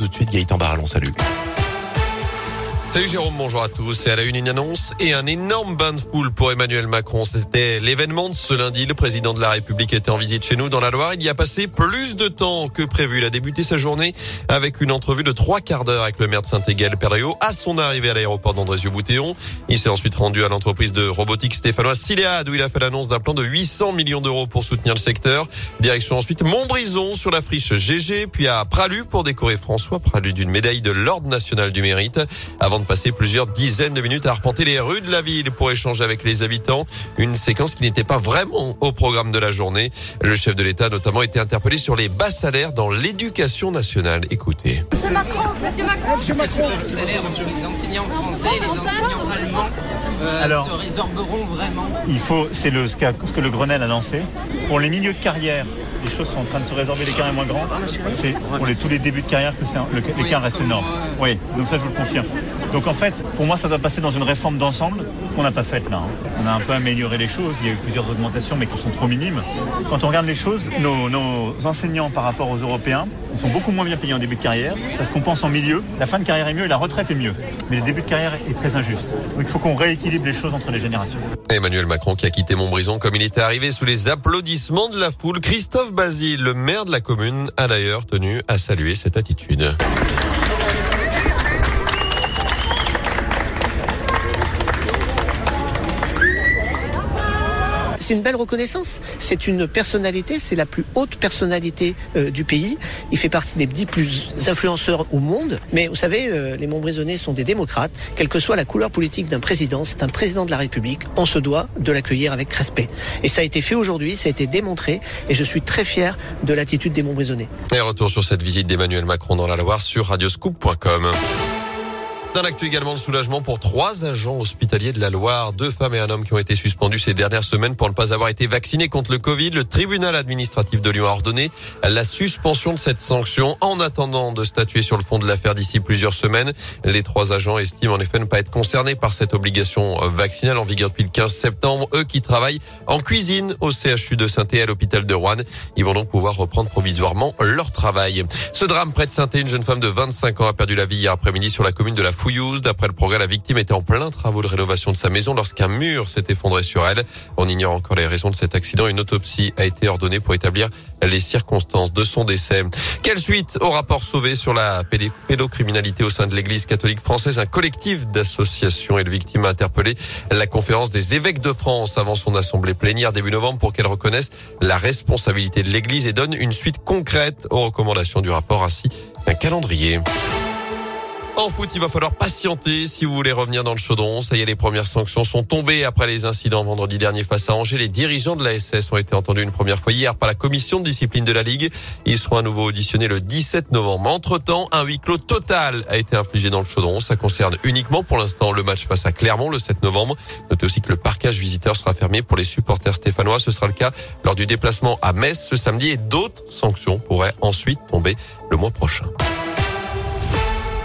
Tout de suite, Gaëtan Barallon, salut. Salut Jérôme, bonjour à tous. C'est à la une une annonce et un énorme bain de foule pour Emmanuel Macron. C'était l'événement de ce lundi. Le président de la République était en visite chez nous dans la Loire. Il y a passé plus de temps que prévu. Il a débuté sa journée avec une entrevue de trois quarts d'heure avec le maire de Saint-Égal, Perriot, à son arrivée à l'aéroport d'Andrézieux-Boutéon. Il s'est ensuite rendu à l'entreprise de robotique stéphanoise Silead où il a fait l'annonce d'un plan de 800 millions d'euros pour soutenir le secteur. Direction ensuite Montbrison sur la friche GG, puis à Pralu pour décorer François Pralu d'une médaille de l'Ordre national du mérite. Avant de passer plusieurs dizaines de minutes à arpenter les rues de la ville pour échanger avec les habitants. Une séquence qui n'était pas vraiment au programme de la journée. Le chef de l'État a notamment été interpellé sur les bas salaires dans l'éducation nationale. Écoutez. Monsieur Macron, Monsieur Macron, Monsieur Macron. Les salaires entre les enseignants français et les enseignants allemands euh, Alors, se résorberont vraiment. Il faut, c'est le, ce, que le Grenelle a lancé. Pour les milieux de carrière, les choses sont en train de se résorber, l'écart est moins grand. C'est pour les- tous les débuts de carrière que l'écart reste énorme. Oui, donc ça je vous le confirme. Donc en fait, pour moi, ça doit passer dans une réforme d'ensemble qu'on n'a pas faite là. hein. On a un peu amélioré les choses. Il y a eu plusieurs augmentations, mais qui sont trop minimes. Quand on regarde les choses, nos, enseignants par rapport aux Européens, ils sont beaucoup moins bien payés en début de carrière. Ça se compense en milieu. La fin de carrière est mieux et la retraite est mieux. Mais le début de carrière est très injuste. Il faut qu'on rééquilibre les choses entre les générations. Emmanuel Macron qui a quitté Montbrison comme il était arrivé sous les applaudissements de la foule. Christophe Basile, le maire de la commune, a d'ailleurs tenu à saluer cette attitude. C'est une belle reconnaissance. C'est une personnalité, c'est la plus haute personnalité euh, du pays. Il fait partie des dix plus influenceurs au monde. Mais vous savez, euh, les Montbrisonnais sont des démocrates. Quelle que soit la couleur politique d'un président, c'est un président de la République. On se doit de l'accueillir avec respect. Et ça a été fait aujourd'hui, ça a été démontré. Et je suis très fier de l'attitude des Montbrisonnais. Et retour sur cette visite d'Emmanuel Macron dans la Loire sur radioscoop.com. Dans l'actu également de soulagement pour trois agents hospitaliers de la Loire, deux femmes et un homme qui ont été suspendus ces dernières semaines pour ne pas avoir été vaccinés contre le Covid. Le tribunal administratif de Lyon a ordonné la suspension de cette sanction en attendant de statuer sur le fond de l'affaire d'ici plusieurs semaines. Les trois agents estiment en effet ne pas être concernés par cette obligation vaccinale en vigueur depuis le 15 septembre. Eux qui travaillent en cuisine au CHU de saint à l'hôpital de Rouen, ils vont donc pouvoir reprendre provisoirement leur travail. Ce drame près de saint une jeune femme de 25 ans a perdu la vie hier après-midi sur la commune de la Fouillouse. D'après le progrès, la victime était en plein travaux de rénovation de sa maison lorsqu'un mur s'est effondré sur elle. On ignore encore les raisons de cet accident. Une autopsie a été ordonnée pour établir les circonstances de son décès. Quelle suite au rapport sauvé sur la pédocriminalité au sein de l'église catholique française? Un collectif d'associations et de victimes a interpellé la conférence des évêques de France avant son assemblée plénière début novembre pour qu'elle reconnaisse la responsabilité de l'église et donne une suite concrète aux recommandations du rapport ainsi qu'un calendrier. En foot, il va falloir patienter si vous voulez revenir dans le chaudron. Ça y est, les premières sanctions sont tombées après les incidents vendredi dernier face à Angers. Les dirigeants de la SS ont été entendus une première fois hier par la commission de discipline de la Ligue. Ils seront à nouveau auditionnés le 17 novembre. Entre-temps, un huis clos total a été infligé dans le chaudron. Ça concerne uniquement pour l'instant le match face à Clermont le 7 novembre. Notez aussi que le parcage visiteur sera fermé pour les supporters stéphanois. Ce sera le cas lors du déplacement à Metz ce samedi et d'autres sanctions pourraient ensuite tomber le mois prochain.